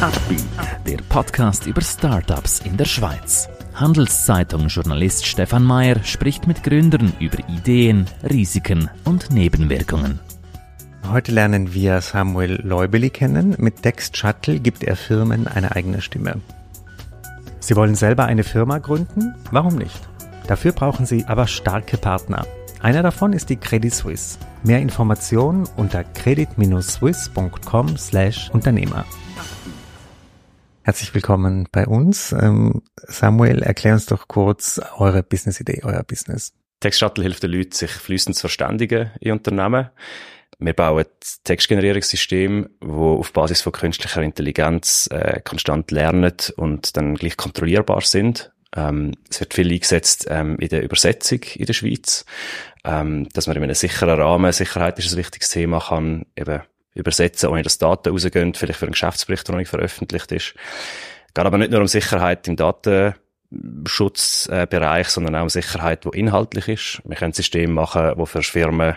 Upbeat, der Podcast über Startups in der Schweiz. Handelszeitung-Journalist Stefan Mayer spricht mit Gründern über Ideen, Risiken und Nebenwirkungen. Heute lernen wir Samuel Leubeli kennen. Mit Text Shuttle gibt er Firmen eine eigene Stimme. Sie wollen selber eine Firma gründen? Warum nicht? Dafür brauchen Sie aber starke Partner. Einer davon ist die Credit Suisse. Mehr Informationen unter credit-suisse.com/Unternehmer. Herzlich willkommen bei uns. Ähm, Samuel, erklär uns doch kurz eure Business-Idee, euer Business. Textshuttle hilft den Leuten, sich fließend zu verständigen in Unternehmen. Wir bauen Textgenerierungssystem, wo auf Basis von künstlicher Intelligenz äh, konstant lernen und dann gleich kontrollierbar sind. Ähm, es wird viel eingesetzt ähm, in der Übersetzung in der Schweiz, ähm, dass man in einem sicheren Rahmen, Sicherheit ist ein wichtiges Thema, kann eben übersetzen, ohne dass Daten rausgehen, vielleicht für einen Geschäftsbericht, der noch nicht veröffentlicht ist. Geht aber nicht nur um Sicherheit im Datenschutzbereich, sondern auch um Sicherheit, die inhaltlich ist. Wir können ein System machen, wo für Firmen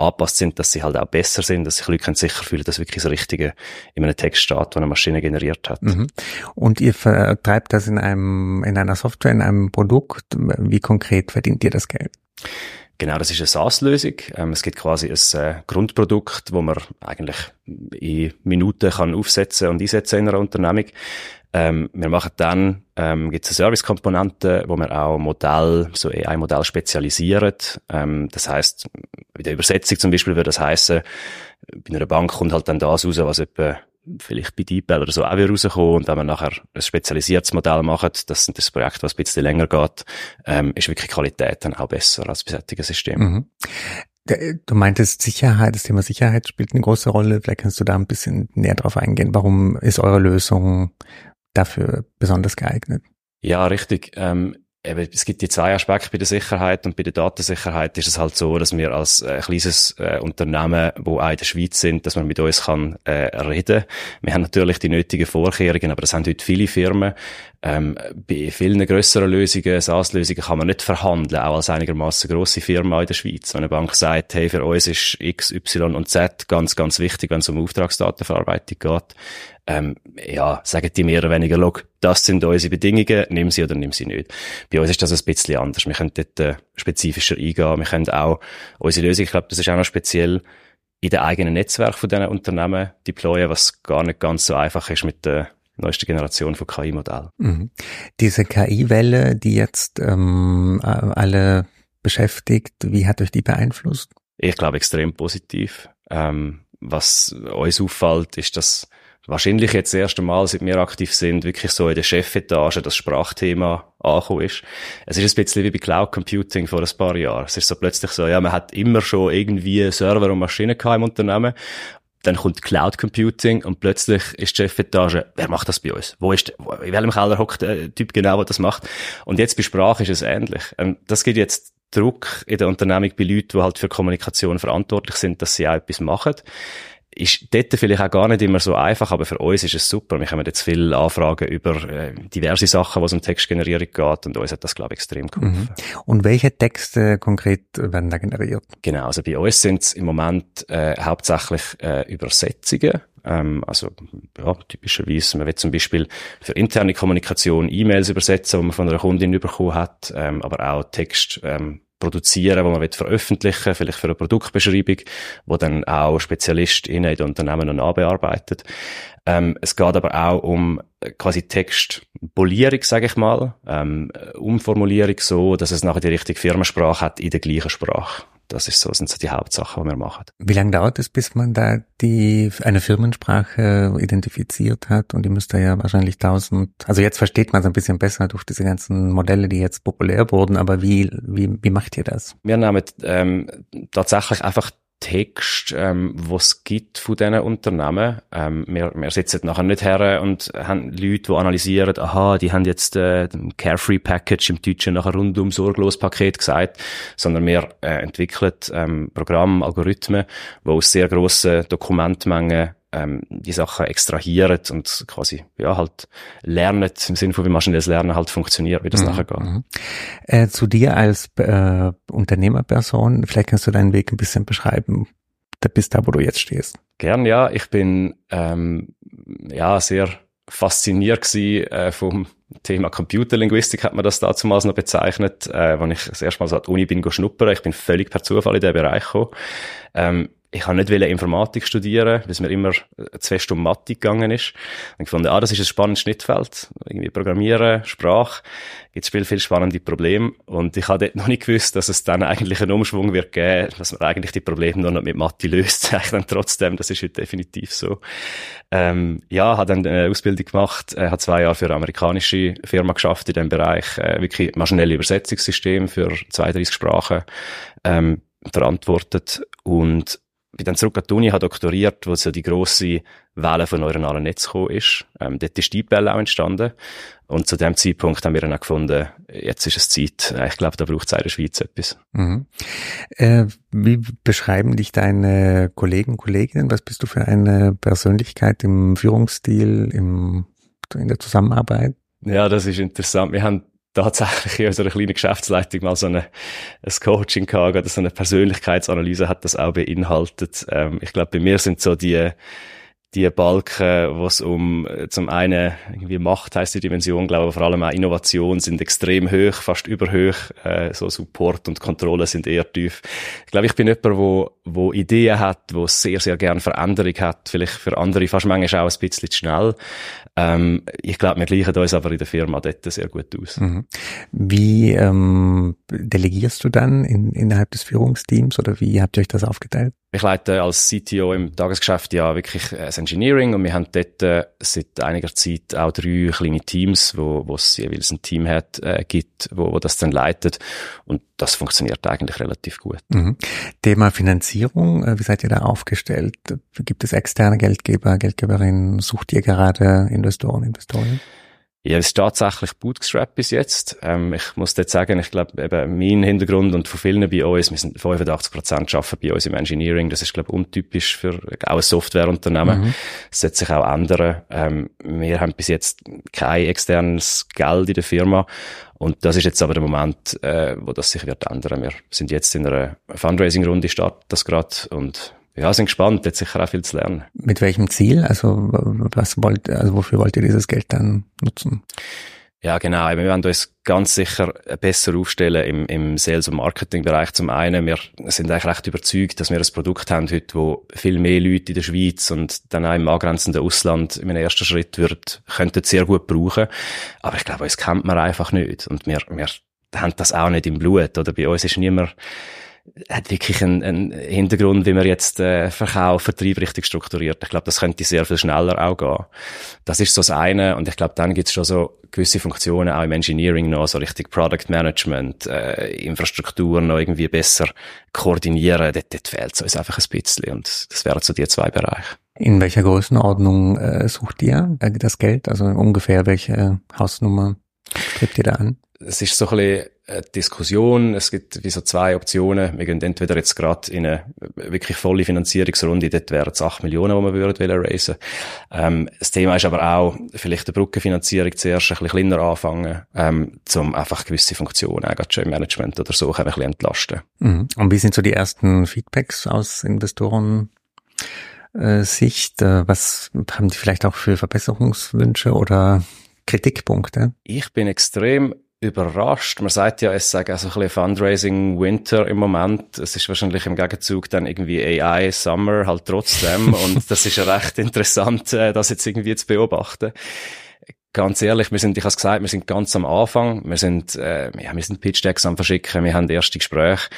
angepasst sind, dass sie halt auch besser sind, dass sich Leute sicher fühlen, dass wirklich das Richtige in einem Text steht, den eine Maschine generiert hat. Mhm. Und ihr vertreibt das in einem, in einer Software, in einem Produkt. Wie konkret verdient ihr das Geld? Genau, das ist eine SaaS-Lösung. Ähm, es gibt quasi ein äh, Grundprodukt, wo man eigentlich in Minuten kann aufsetzen und einsetzen in einer Unternehmung. Ähm, wir machen dann, ähm, gibt es eine Service-Komponente, wo wir auch Modell, so AI-Modell spezialisieren. Ähm, das heißt, bei der Übersetzung zum Beispiel würde das heißen, bei einer Bank kommt halt dann das raus, was etwa vielleicht bei DeepL oder so auch wieder rauskommen und wenn man nachher ein spezialisiertes Modell macht, das ist das Projekt, was ein bisschen länger geht, ähm, ist wirklich Qualität dann auch besser als bei solchen Systemen. Mhm. Du meintest Sicherheit, das Thema Sicherheit spielt eine große Rolle. Vielleicht kannst du da ein bisschen näher drauf eingehen. Warum ist eure Lösung dafür besonders geeignet? Ja, richtig. Ähm, eben, es gibt die zwei Aspekte bei der Sicherheit und bei der Datensicherheit ist es halt so, dass wir als äh, kleines äh, Unternehmen, wo auch in der Schweiz sind, dass man mit uns kann äh, reden. Wir haben natürlich die nötigen Vorkehrungen, aber das haben heute viele Firmen. Ähm, bei vielen grösseren Lösungen, SaaS-Lösungen, kann man nicht verhandeln, auch als einigermaßen grosse Firma in der Schweiz. Wenn eine Bank sagt, hey, für uns ist X, Y und Z ganz, ganz wichtig, wenn es um Auftragsdatenverarbeitung geht, ähm, ja, sagen die mehr oder weniger, log, das sind unsere Bedingungen, nimm sie oder nimm sie nicht. Bei uns ist das ein bisschen anders. Wir können dort äh, spezifischer eingehen. Wir können auch unsere Lösung, ich glaube, das ist auch noch speziell, in den eigenen Netzwerk von diesen Unternehmen deployen, was gar nicht ganz so einfach ist mit der neueste Generation von KI-Modellen. Mhm. Diese KI-Welle, die jetzt ähm, alle beschäftigt, wie hat euch die beeinflusst? Ich glaube extrem positiv. Ähm, was uns auffällt, ist, dass wahrscheinlich jetzt das erste Mal, seit wir aktiv sind, wirklich so in der Chefetage das Sprachthema angekommen ist. Es ist ein bisschen wie bei Cloud Computing vor ein paar Jahren. Es ist so plötzlich so, ja, man hat immer schon irgendwie Server und Maschinen im Unternehmen dann kommt Cloud Computing und plötzlich ist die Chefetage, wer macht das bei uns? Wo ist, in welchem Keller hockt der Typ genau, der das macht? Und jetzt bei Sprache ist es ähnlich. Ähm, das gibt jetzt Druck in der Unternehmung bei Leuten, die halt für Kommunikation verantwortlich sind, dass sie auch etwas machen ist dort vielleicht auch gar nicht immer so einfach, aber für uns ist es super. Wir haben jetzt viele Anfragen über äh, diverse Sachen, was um Textgenerierung geht und uns hat das, glaube ich, extrem geholfen. Mhm. Und welche Texte konkret werden da generiert? Genau, also bei uns sind es im Moment äh, hauptsächlich äh, Übersetzungen. Ähm, also ja, typischerweise, man will zum Beispiel für interne Kommunikation E-Mails übersetzen, die man von einer Kundin bekommen hat, ähm, aber auch Text ähm, produzieren, wo man will veröffentlichen, vielleicht für eine Produktbeschreibung, wo dann auch SpezialistInnen in den Unternehmen noch nachbearbeitet. Ähm, es geht aber auch um quasi Textpolierung, sage ich mal, ähm, Umformulierung so, dass es nachher die richtige Firmensprache hat in der gleichen Sprache. Das ist so, sind so die Hauptsachen, die wir machen. Wie lange dauert es, bis man da die, eine Firmensprache identifiziert hat? Und die müsste ja wahrscheinlich tausend, also jetzt versteht man es ein bisschen besser durch diese ganzen Modelle, die jetzt populär wurden, aber wie, wie, wie macht ihr das? Wir nehmen ähm, tatsächlich einfach Text, ähm, was gibt von diesen Unternehmen. Ähm, wir, wir sitzen nachher nicht her und haben Leute, die analysieren, aha, die haben jetzt äh, Carefree Package im Deutschen nachher rundum sorglos Paket gesagt, sondern wir äh, entwickeln ähm, Programme, Algorithmen, die aus sehr grossen Dokumentmengen ähm, die Sachen extrahieren und quasi ja halt lernen im Sinne von wie maschinelles Lernen halt funktioniert, wie das mhm. nachher geht. Mhm. Äh, zu dir als äh, Unternehmerperson, vielleicht kannst du deinen Weg ein bisschen beschreiben, da bist da, wo du jetzt stehst. Gern, ja. Ich bin ähm, ja sehr fasziniert gewesen, äh, vom Thema Computerlinguistik hat man das damals noch bezeichnet, äh, als ich das erste Mal so an die Uni bin schnuppern. Ich bin völlig per Zufall in diesen Bereich gekommen. Ähm, ich habe nicht Informatik studieren, weil es mir immer fest um Mathe gegangen ist. Und gefunden, ah, das ist ein spannendes Schnittfeld. Irgendwie Programmieren, Sprache. Gibt viel, viel spannende Probleme. Und ich habe dort noch nicht gewusst, dass es dann eigentlich einen Umschwung wird geben, dass man eigentlich die Probleme nur noch mit Mathe löst. Eigentlich dann trotzdem, das ist heute definitiv so. Ähm, ja, habe dann eine Ausbildung gemacht, äh, habe zwei Jahre für eine amerikanische Firma geschafft in dem Bereich, äh, wirklich maschinelle Übersetzungssystem für 32 Sprachen, ähm, verantwortet und bin dann zurück an die Uni, habe doktoriert, wo so die grosse Welle von neuronalen Netz gekommen ist. Ähm, dort ist die Bell auch entstanden. Und zu dem Zeitpunkt haben wir dann auch gefunden, jetzt ist es Zeit. Ich glaube, da braucht es in der Schweiz etwas. Mhm. Äh, wie beschreiben dich deine Kollegen, Kolleginnen? Was bist du für eine Persönlichkeit im Führungsstil, im, in der Zusammenarbeit? Ja, das ist interessant. Wir haben tatsächlich in unserer kleinen Geschäftsleitung mal so eine, ein Coaching gehabt oder so eine Persönlichkeitsanalyse hat das auch beinhaltet. Ähm, ich glaube, bei mir sind so die, die Balken, wo es um zum einen irgendwie Macht heißt die Dimension, glaube ich, vor allem auch Innovation sind extrem hoch, fast überhoch. Äh, so Support und Kontrolle sind eher tief. Ich glaube, ich bin jemand, wo, wo Ideen hat, wo sehr, sehr gern Veränderung hat. Vielleicht für andere fast manchmal auch ein bisschen zu schnell. Ähm, ich glaube, wir gleichen uns aber in der Firma dort sehr gut aus. Mhm. Wie ähm, delegierst du dann in, innerhalb des Führungsteams oder wie habt ihr euch das aufgeteilt? Ich leite als CTO im Tagesgeschäft ja wirklich das Engineering und wir haben dort äh, seit einiger Zeit auch drei kleine Teams, wo, wo es jeweils ein Team hat, äh, gibt, wo, wo das dann leitet und das funktioniert eigentlich relativ gut. Mhm. Thema Finanzierung, äh, wie seid ihr da aufgestellt? Gibt es externe Geldgeber, Geldgeberinnen? Sucht ihr gerade Investoren, Investoren? Ja, es ist tatsächlich bootstrapped bis jetzt. Ähm, ich muss jetzt sagen, ich glaube, eben mein Hintergrund und von vielen bei uns, wir sind 85 Prozent arbeiten bei uns im Engineering. Das ist, glaube ich, untypisch für auch ein Softwareunternehmen. Mhm. Das sollte sich auch ändern. Ähm, wir haben bis jetzt kein externes Geld in der Firma. Und das ist jetzt aber der Moment, äh, wo das sich wird ändern. Wir sind jetzt in einer Fundraising-Runde, startet das gerade und ja, sind gespannt, jetzt sicher auch viel zu lernen. Mit welchem Ziel? Also was wollt, also wofür wollt ihr dieses Geld dann nutzen? Ja, genau. Wir werden uns ganz sicher besser aufstellen im, im Sales- und Marketing-Bereich. Zum einen, wir sind eigentlich recht überzeugt, dass wir ein Produkt haben heute, wo viel mehr Leute in der Schweiz und dann auch im angrenzenden Ausland in einem ersten Schritt wird, könnten sehr gut brauchen. Aber ich glaube, uns kennt man einfach nicht. Und wir, wir haben das auch nicht im Blut. Oder bei uns ist niemand hat wirklich einen, einen Hintergrund, wie man jetzt äh, Verkauf, Vertrieb richtig strukturiert. Ich glaube, das könnte sehr viel schneller auch gehen. Das ist so das eine. Und ich glaube, dann gibt es schon so gewisse Funktionen auch im Engineering noch, so richtig Product Management, äh, Infrastruktur noch irgendwie besser koordinieren. Dort, dort fehlt uns einfach ein bisschen. Und das wären so die zwei Bereiche. In welcher Größenordnung äh, sucht ihr äh, das Geld? Also ungefähr welche Hausnummer strebt ihr da an? Es ist so ein bisschen eine Diskussion. Es gibt wie so zwei Optionen. Wir gehen entweder jetzt gerade in eine wirklich volle Finanzierungsrunde, dort wären es 8 Millionen, die wir würden raisen ähm, Das Thema ist aber auch, vielleicht eine Brückenfinanzierung zuerst ein bisschen kleiner anfangen, ähm, um einfach gewisse Funktionen, auch gerade schon im Management oder so, ein bisschen entlasten. Mhm. Und wie sind so die ersten Feedbacks aus Investoren? Sicht, äh, was haben die vielleicht auch für Verbesserungswünsche oder Kritikpunkte? Ich bin extrem überrascht. Man sagt ja, es sei also ein bisschen Fundraising Winter im Moment. Es ist wahrscheinlich im Gegenzug dann irgendwie AI Summer halt trotzdem. und das ist ja recht interessant, äh, das jetzt irgendwie zu beobachten ganz ehrlich, wir sind, ich habe gesagt, wir sind ganz am Anfang. Wir sind, äh, ja, wir sind Pitch Decks am verschicken, wir haben erste Gespräche.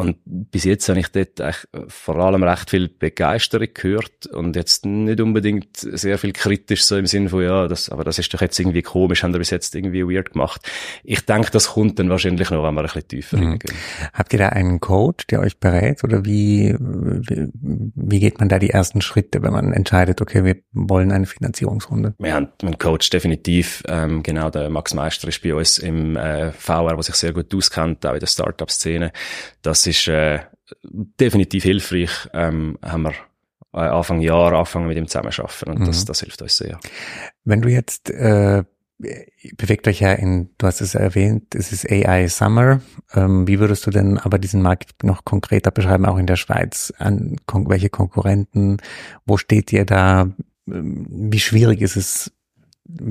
Und bis jetzt habe ich dort vor allem recht viel Begeisterung gehört und jetzt nicht unbedingt sehr viel kritisch so im Sinne von, ja, das, aber das ist doch jetzt irgendwie komisch, haben wir bis jetzt irgendwie weird gemacht. Ich denke, das kommt dann wahrscheinlich noch, wenn wir ein bisschen tiefer mhm. reingehen. Habt ihr da einen Coach, der euch berät oder wie, wie, wie geht man da die ersten Schritte, wenn man entscheidet, okay, wir wollen eine Finanzierungsrunde? Wir haben einen Coach definitiv, ähm, genau, der Max Meister ist bei uns im äh, VR, der sich sehr gut auskennt, auch in der Startup-Szene. Das ist äh, definitiv hilfreich. Ähm, haben wir äh, Anfang Jahr anfangen mit ihm zusammenarbeiten und mhm. das, das hilft uns sehr. Wenn du jetzt äh, bewegt euch ja in, du hast es erwähnt, es ist AI Summer. Ähm, wie würdest du denn aber diesen Markt noch konkreter beschreiben, auch in der Schweiz? An welche Konkurrenten? Wo steht ihr da? Ähm, wie schwierig ist es,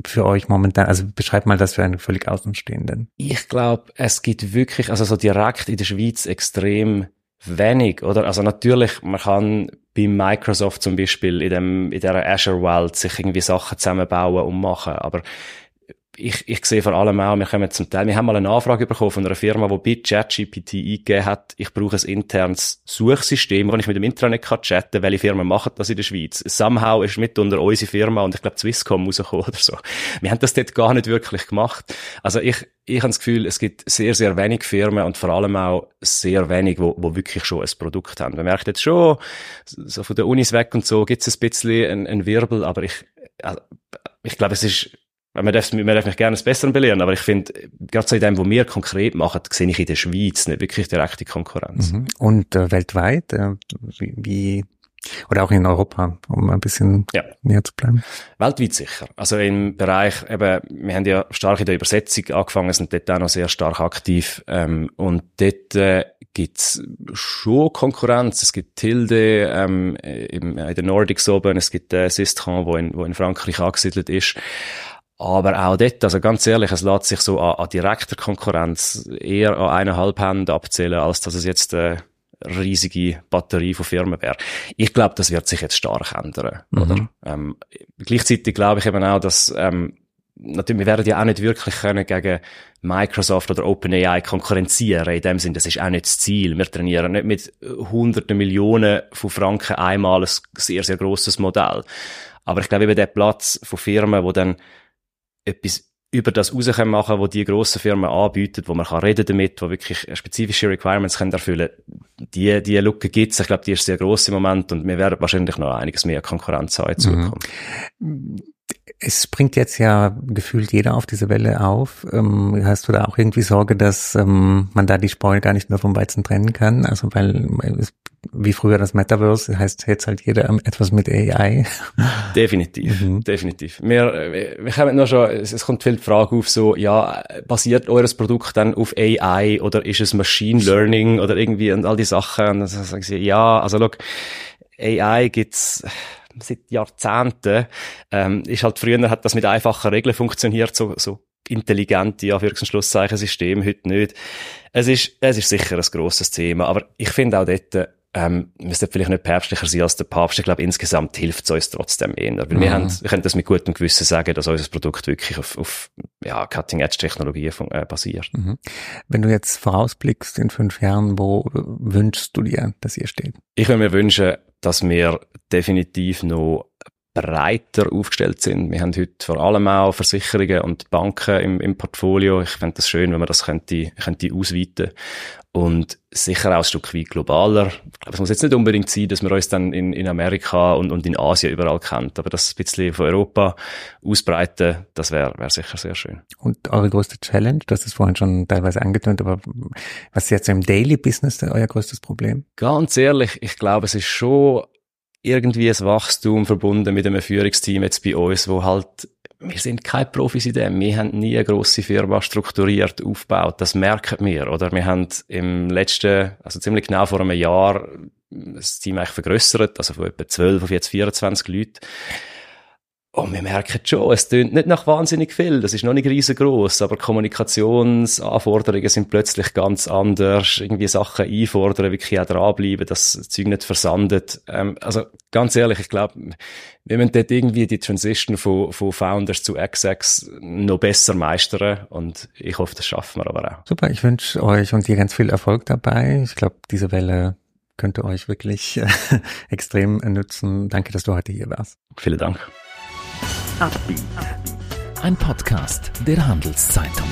für euch momentan? Also beschreibt mal das für einen völlig Außenstehenden. Ich glaube, es gibt wirklich, also so direkt in der Schweiz extrem wenig, oder? Also natürlich, man kann bei Microsoft zum Beispiel in dem, in der Azure Welt sich irgendwie Sachen zusammenbauen und machen, aber ich, ich sehe vor allem auch, wir kommen zum Teil, wir haben mal eine Anfrage bekommen von einer Firma, die bei ChatGPT eingegeben hat, ich brauche ein internes Suchsystem, wo ich mit dem Internet kann chatten, welche Firmen machen das in der Schweiz. Somehow ist mit unter unsere Firma und ich glaube Swisscom rausgekommen oder so. Wir haben das dort gar nicht wirklich gemacht. Also ich, ich habe das Gefühl, es gibt sehr, sehr wenig Firmen und vor allem auch sehr wenig, wo, wo wirklich schon ein Produkt haben. Man merkt jetzt schon, so von der Unis weg und so gibt es ein bisschen einen, einen Wirbel, aber ich, also, ich glaube, es ist man darf, man darf mich gerne das Bessere belehren, aber ich finde, gerade so in dem, was wir konkret machen, sehe ich in der Schweiz nicht wirklich direkte Konkurrenz. Mhm. Und äh, weltweit, äh, wie, wie, oder auch in Europa, um ein bisschen ja. näher zu bleiben? Weltweit sicher. Also im Bereich, eben, wir haben ja stark in der Übersetzung angefangen, sind dort auch noch sehr stark aktiv. Ähm, und dort äh, gibt's schon Konkurrenz. Es gibt Tilde ähm, im, in den Nordics oben, es gibt äh, Sistran, wo in, wo in Frankreich angesiedelt ist. Aber auch dort, also ganz ehrlich, es lässt sich so an, an direkter Konkurrenz eher an eineinhalb Hände abzählen, als dass es jetzt eine riesige Batterie von Firmen wäre. Ich glaube, das wird sich jetzt stark ändern. Mhm. Oder? Ähm, gleichzeitig glaube ich eben auch, dass ähm, natürlich, wir werden ja auch nicht wirklich können gegen Microsoft oder OpenAI konkurrenzieren. In dem Sinn, das ist auch nicht das Ziel. Wir trainieren nicht mit hunderten Millionen von Franken einmal ein sehr, sehr grosses Modell. Aber ich glaube eben der Platz von Firmen, wo dann etwas über das raus können machen, wo die grossen Firmen anbieten, wo man kann reden damit, wo wirklich spezifische Requirements können erfüllen. Die, die Lücke gibt's. Ich glaube, die ist sehr gross im Moment und wir werden wahrscheinlich noch einiges mehr Konkurrenz haben in Zukunft. Mhm es springt jetzt ja gefühlt jeder auf diese Welle auf. Ähm, hast du da auch irgendwie Sorge, dass ähm, man da die Spreu gar nicht mehr vom Weizen trennen kann? Also weil es, wie früher das Metaverse heißt jetzt halt jeder etwas mit AI. Definitiv, mhm. definitiv. Wir, wir haben nur schon, es kommt viel die Frage auf so, ja, basiert eures Produkt dann auf AI oder ist es Machine Learning oder irgendwie und all die Sachen? Und dann sagen sie, ja, also look, AI gibt's seit Jahrzehnten. Ähm, ist halt früher hat das mit einfachen Regeln funktioniert, so, so intelligente, ja, für Schlusszeichen System, heute nicht. Es ist, es ist sicher ein grosses Thema, aber ich finde auch dort, ähm, wir sollten vielleicht nicht päpstlicher sein als der Papst. Ich glaube, insgesamt hilft es uns trotzdem eher. Weil mhm. wir, haben, wir können das mit gutem Gewissen sagen, dass unser Produkt wirklich auf, auf ja, Cutting-Edge-Technologien äh, basiert. Mhm. Wenn du jetzt vorausblickst in fünf Jahren, wo wünschst du dir, dass ihr steht? Ich würde mir wünschen, dass wir definitiv noch breiter aufgestellt sind. Wir haben heute vor allem auch Versicherungen und Banken im, im Portfolio. Ich fände das schön, wenn man das könnte, könnte ausweiten und sicher auch ein Stück weit globaler. Ich glaube, es muss jetzt nicht unbedingt sein, dass wir uns dann in, in Amerika und, und in Asien überall kennt, aber das ein bisschen von Europa ausbreiten, das wäre wär sicher sehr schön. Und eure größte Challenge, du hast es vorhin schon teilweise angetönt, aber was ist jetzt im Daily Business euer größtes Problem? Ganz ehrlich, ich glaube, es ist schon irgendwie ein Wachstum verbunden mit einem Führungsteam jetzt bei uns, wo halt wir sind keine Profis in dem. Wir haben nie eine grosse Firma strukturiert aufgebaut. Das merken wir, oder? Wir haben im letzten, also ziemlich genau vor einem Jahr, das Team eigentlich vergrößert, also von etwa 12 auf jetzt 24 Leute. Und wir merken schon, es tönt nicht nach wahnsinnig viel. Das ist noch nicht riesengroß, aber Kommunikationsanforderungen sind plötzlich ganz anders. Irgendwie Sachen einfordern, wirklich auch dranbleiben, dass das Zeug nicht versandet. Ähm, also ganz ehrlich, ich glaube, wir müssen dort irgendwie die Transition von, von Founders zu XX noch besser meistern und ich hoffe, das schaffen wir aber auch. Super, ich wünsche euch und dir ganz viel Erfolg dabei. Ich glaube, diese Welle könnte euch wirklich extrem nützen. Danke, dass du heute hier warst. Vielen Dank. Ein Podcast der Handelszeitung.